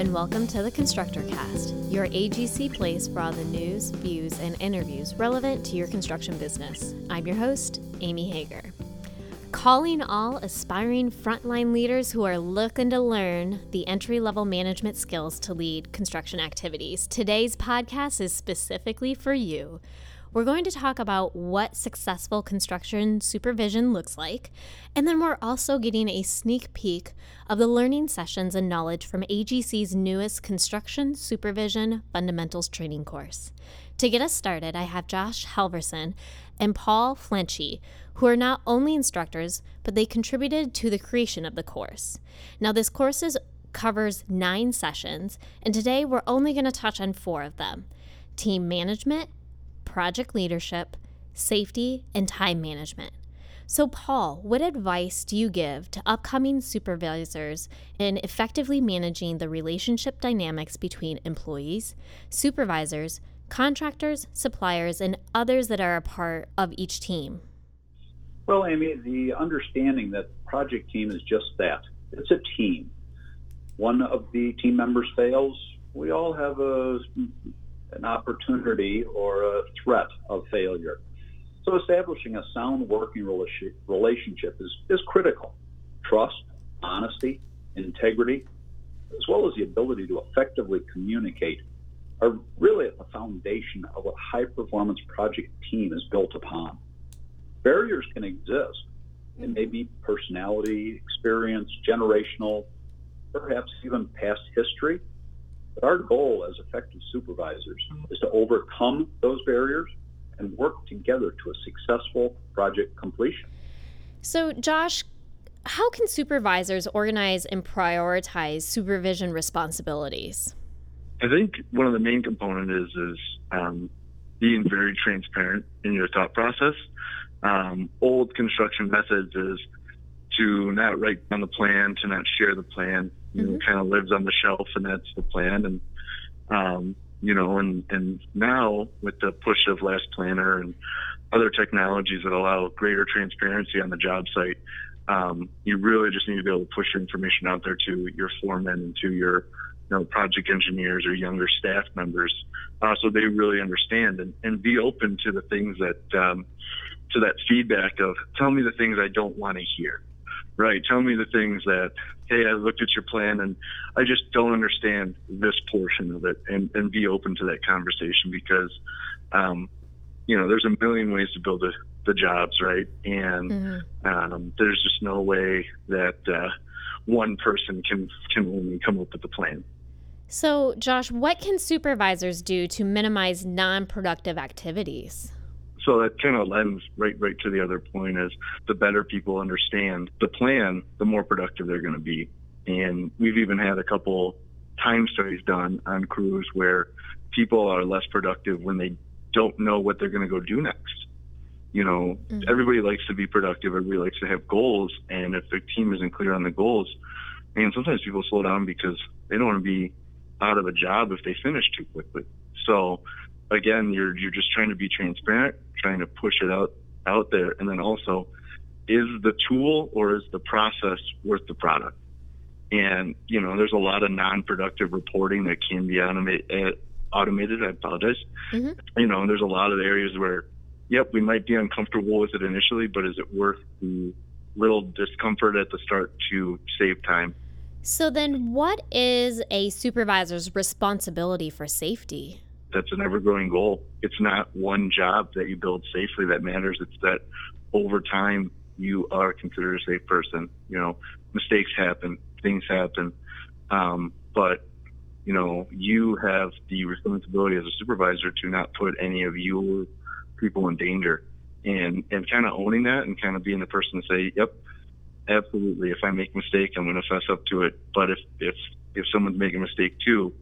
and welcome to the Constructor Cast, your AGC place for all the news, views, and interviews relevant to your construction business. I'm your host, Amy Hager. Calling all aspiring frontline leaders who are looking to learn the entry level management skills to lead construction activities. Today's podcast is specifically for you we're going to talk about what successful construction supervision looks like, and then we're also getting a sneak peek of the learning sessions and knowledge from AGC's newest Construction Supervision Fundamentals training course. To get us started, I have Josh Halverson and Paul Flenchy, who are not only instructors, but they contributed to the creation of the course. Now, this course is, covers nine sessions, and today we're only going to touch on four of them team management, project leadership, safety, and time management. So, Paul, what advice do you give to upcoming supervisors in effectively managing the relationship dynamics between employees, supervisors, contractors, suppliers, and others that are a part of each team? Well, Amy, the understanding that project team is just that it's a team. One of the team members fails, we all have a an opportunity or a threat of failure. So establishing a sound working relationship is, is critical. Trust, honesty, integrity, as well as the ability to effectively communicate are really at the foundation of what high performance project team is built upon. Barriers can exist. It may be personality, experience, generational, perhaps even past history but our goal as effective supervisors is to overcome those barriers and work together to a successful project completion. So, Josh, how can supervisors organize and prioritize supervision responsibilities? I think one of the main components is is um, being very transparent in your thought process. Um, old construction methods is to not write down the plan, to not share the plan, you mm-hmm. know, kind of lives on the shelf, and that's the plan. And um, you know, and and now with the push of Last Planner and other technologies that allow greater transparency on the job site, um, you really just need to be able to push your information out there to your foremen and to your you know, project engineers or younger staff members, uh, so they really understand and, and be open to the things that um, to that feedback of tell me the things I don't want to hear right? Tell me the things that, hey, I looked at your plan and I just don't understand this portion of it, and and be open to that conversation because, um, you know, there's a million ways to build the, the jobs, right? And mm-hmm. um, there's just no way that uh, one person can can only come up with the plan. So, Josh, what can supervisors do to minimize non-productive activities? So that kind of lends right right to the other point is the better people understand the plan, the more productive they're going to be. And we've even had a couple time studies done on crews where people are less productive when they don't know what they're going to go do next. You know, mm-hmm. everybody likes to be productive. Everybody likes to have goals. And if the team isn't clear on the goals, and sometimes people slow down because they don't want to be out of a job if they finish too quickly. So again, you're you're just trying to be transparent, trying to push it out out there, and then also, is the tool or is the process worth the product? And you know, there's a lot of non-productive reporting that can be automated. Uh, automated. I apologize. Mm-hmm. You know, there's a lot of areas where, yep, we might be uncomfortable with it initially, but is it worth the little discomfort at the start to save time? So then, what is a supervisor's responsibility for safety? That's an ever growing goal. It's not one job that you build safely that matters. It's that over time you are considered a safe person. You know, mistakes happen, things happen, um, but you know you have the responsibility as a supervisor to not put any of your people in danger, and and kind of owning that and kind of being the person to say, yep, absolutely. If I make a mistake, I'm going to fess up to it. But if if if someone's making a mistake too,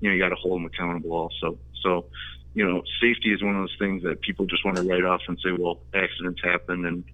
you know, you got to hold them accountable also. So, you know, safety is one of those things that people just want to write off and say, well, accidents happen and,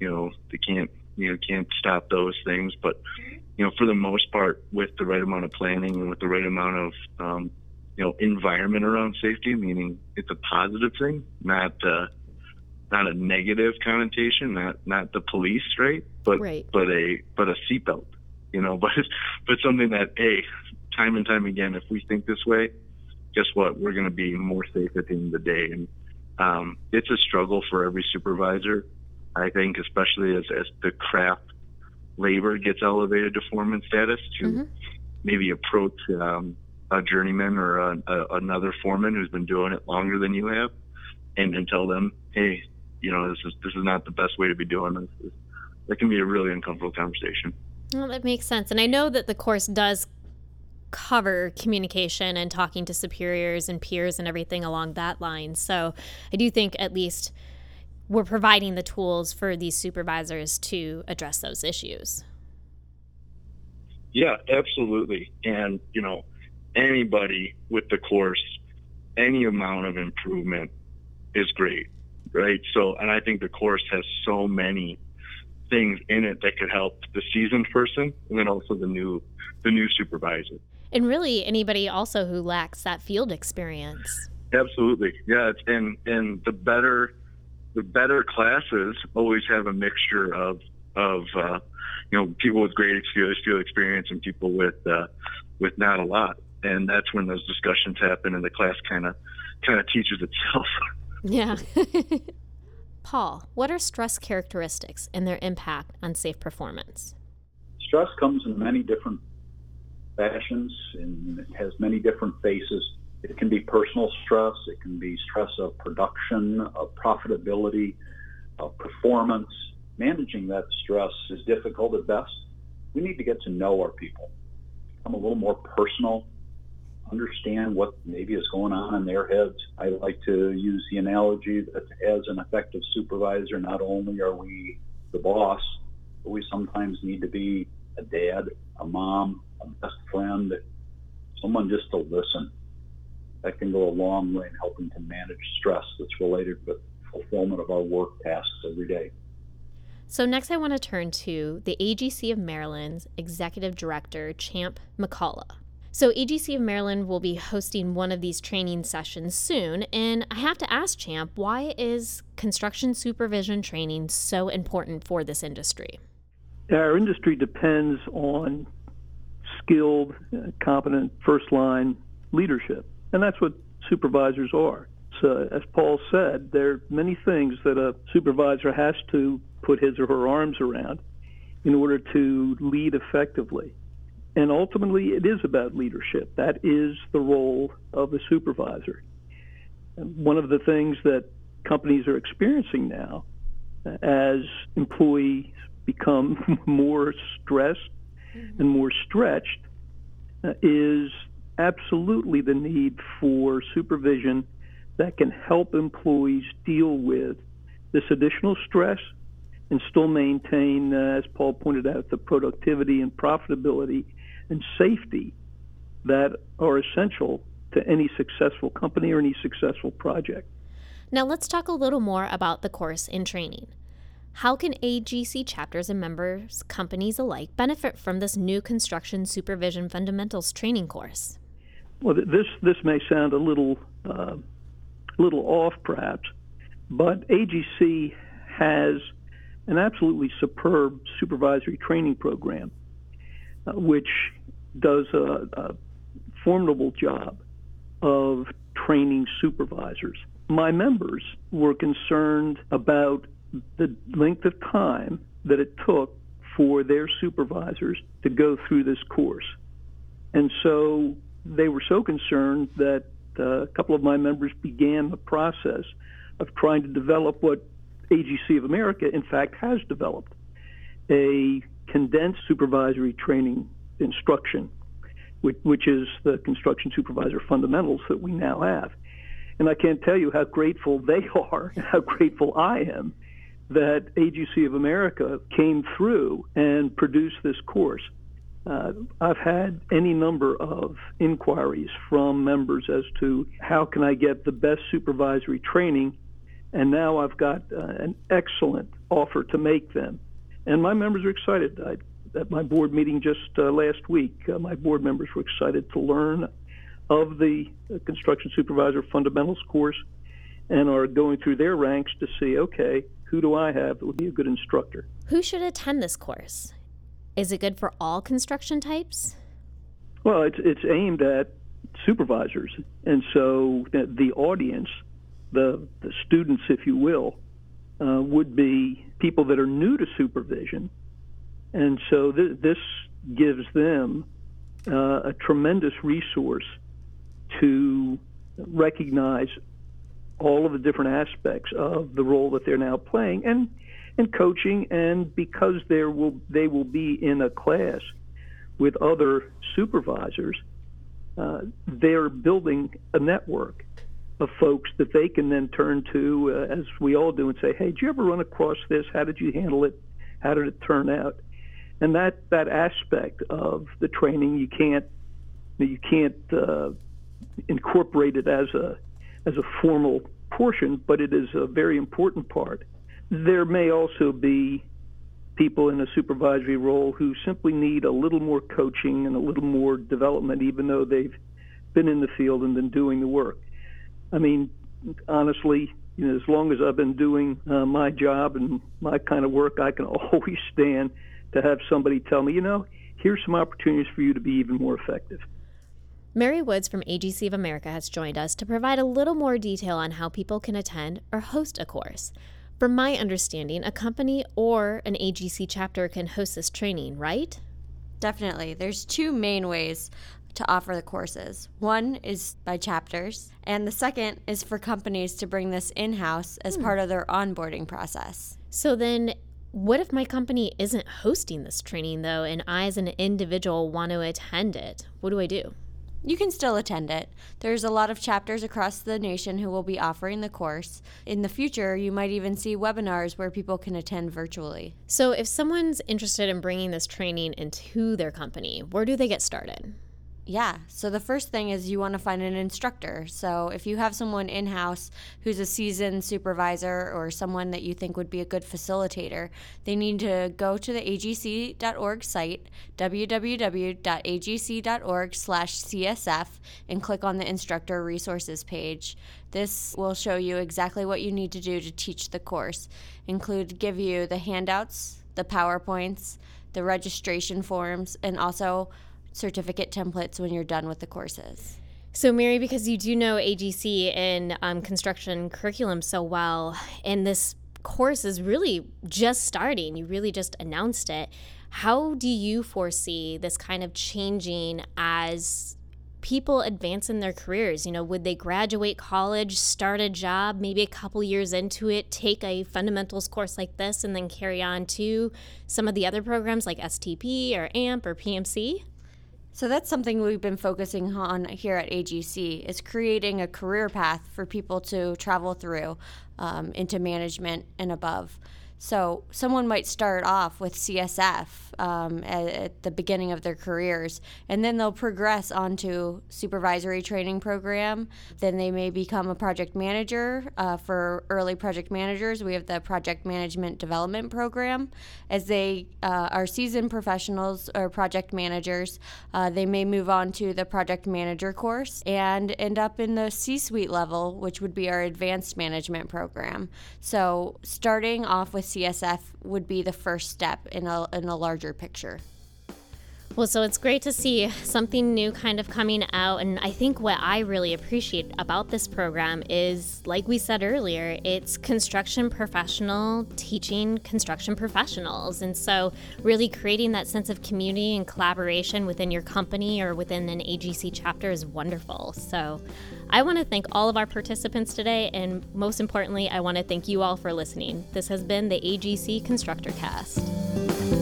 you know, they can't, you know, can't stop those things. But, you know, for the most part, with the right amount of planning and with the right amount of, um, you know, environment around safety, meaning it's a positive thing, not, uh, not a negative connotation, not not the police, right? But right. but a but a seatbelt, you know, but but something that hey time and time again, if we think this way, guess what? We're going to be more safe at the end of the day. And um, it's a struggle for every supervisor. I think, especially as, as the craft labor gets elevated to foreman status, to mm-hmm. maybe approach um, a journeyman or a, a, another foreman who's been doing it longer than you have, and, and tell them, hey, you know, this is this is not the best way to be doing this. That can be a really uncomfortable conversation. Well, that makes sense, and I know that the course does cover communication and talking to superiors and peers and everything along that line. So I do think at least we're providing the tools for these supervisors to address those issues. Yeah, absolutely. And, you know, anybody with the course, any amount of improvement is great, right? So, and I think the course has so many things in it that could help the seasoned person and then also the new the new supervisor and really anybody also who lacks that field experience. Absolutely, yeah. And and the better the better classes always have a mixture of of uh, you know people with great field experience and people with uh, with not a lot, and that's when those discussions happen, and the class kind of kind of teaches itself. Yeah. Paul, what are stress characteristics and their impact on safe performance? Stress comes in many different fashions and it has many different faces. It can be personal stress, it can be stress of production, of profitability, of performance. Managing that stress is difficult at best. We need to get to know our people, become a little more personal, understand what maybe is going on in their heads. I like to use the analogy that as an effective supervisor, not only are we the boss, but we sometimes need to be a dad, a mom, a best friend, someone just to listen. That can go a long way in helping to manage stress that's related with fulfillment of our work tasks every day. So, next, I want to turn to the AGC of Maryland's Executive Director, Champ McCullough. So, AGC of Maryland will be hosting one of these training sessions soon, and I have to ask Champ, why is construction supervision training so important for this industry? Our industry depends on skilled, uh, competent first line leadership. And that's what supervisors are. So, as Paul said, there are many things that a supervisor has to put his or her arms around in order to lead effectively. And ultimately, it is about leadership. That is the role of the supervisor. One of the things that companies are experiencing now, as employees become more stressed mm-hmm. and more stretched uh, is absolutely the need for supervision that can help employees deal with this additional stress and still maintain, uh, as Paul pointed out, the productivity and profitability and safety that are essential to any successful company or any successful project. Now, let's talk a little more about the course in training. How can AGC chapters and members companies alike benefit from this new construction supervision fundamentals training course? Well, this this may sound a little uh, little off, perhaps, but AGC has an absolutely superb supervisory training program, uh, which does a, a formidable job of training supervisors. My members were concerned about the length of time that it took for their supervisors to go through this course. And so they were so concerned that uh, a couple of my members began the process of trying to develop what AGC of America, in fact, has developed a condensed supervisory training instruction, which, which is the construction supervisor fundamentals that we now have. And I can't tell you how grateful they are, how grateful I am that AGC of America came through and produced this course. Uh, I've had any number of inquiries from members as to how can I get the best supervisory training, and now I've got uh, an excellent offer to make them. And my members are excited. I, at my board meeting just uh, last week, uh, my board members were excited to learn of the construction supervisor fundamentals course and are going through their ranks to see, okay, who do I have that would be a good instructor? Who should attend this course? Is it good for all construction types? Well, it's it's aimed at supervisors, and so the, audience, the the students, if you will, uh, would be people that are new to supervision, and so th- this gives them uh, a tremendous resource to recognize all of the different aspects of the role that they're now playing and and coaching and because there will they will be in a class with other supervisors uh, they're building a network of folks that they can then turn to uh, as we all do and say hey did you ever run across this? How did you handle it? How did it turn out? And that that aspect of the training you can't you can't uh, incorporate it as a as a formal portion, but it is a very important part. There may also be people in a supervisory role who simply need a little more coaching and a little more development, even though they've been in the field and been doing the work. I mean, honestly, you know, as long as I've been doing uh, my job and my kind of work, I can always stand to have somebody tell me, you know, here's some opportunities for you to be even more effective. Mary Woods from AGC of America has joined us to provide a little more detail on how people can attend or host a course. From my understanding, a company or an AGC chapter can host this training, right? Definitely. There's two main ways to offer the courses. One is by chapters, and the second is for companies to bring this in house as hmm. part of their onboarding process. So then, what if my company isn't hosting this training though, and I as an individual want to attend it? What do I do? You can still attend it. There's a lot of chapters across the nation who will be offering the course. In the future, you might even see webinars where people can attend virtually. So, if someone's interested in bringing this training into their company, where do they get started? Yeah. So the first thing is you want to find an instructor. So if you have someone in house who's a seasoned supervisor or someone that you think would be a good facilitator, they need to go to the agc.org site, www.agc.org/csf, and click on the instructor resources page. This will show you exactly what you need to do to teach the course. Include give you the handouts, the PowerPoints, the registration forms, and also certificate templates when you're done with the courses. So, Mary, because you do know AGC and um, construction curriculum so well, and this course is really just starting, you really just announced it. How do you foresee this kind of changing as people advance in their careers? You know, would they graduate college, start a job, maybe a couple years into it, take a fundamentals course like this, and then carry on to some of the other programs like STP or AMP or PMC? So that's something we've been focusing on here at AGC is creating a career path for people to travel through um, into management and above. So someone might start off with CSF um, at, at, the beginning of their careers, and then they'll progress onto supervisory training program. Then they may become a project manager. Uh, for early project managers, we have the project management development program. As they uh, are seasoned professionals or project managers, uh, they may move on to the project manager course and end up in the C-suite level, which would be our advanced management program. So starting off with CSF would be the first step in a, in a larger picture. Well, so it's great to see something new kind of coming out. And I think what I really appreciate about this program is, like we said earlier, it's construction professional teaching construction professionals. And so, really creating that sense of community and collaboration within your company or within an AGC chapter is wonderful. So, I want to thank all of our participants today. And most importantly, I want to thank you all for listening. This has been the AGC Constructor Cast.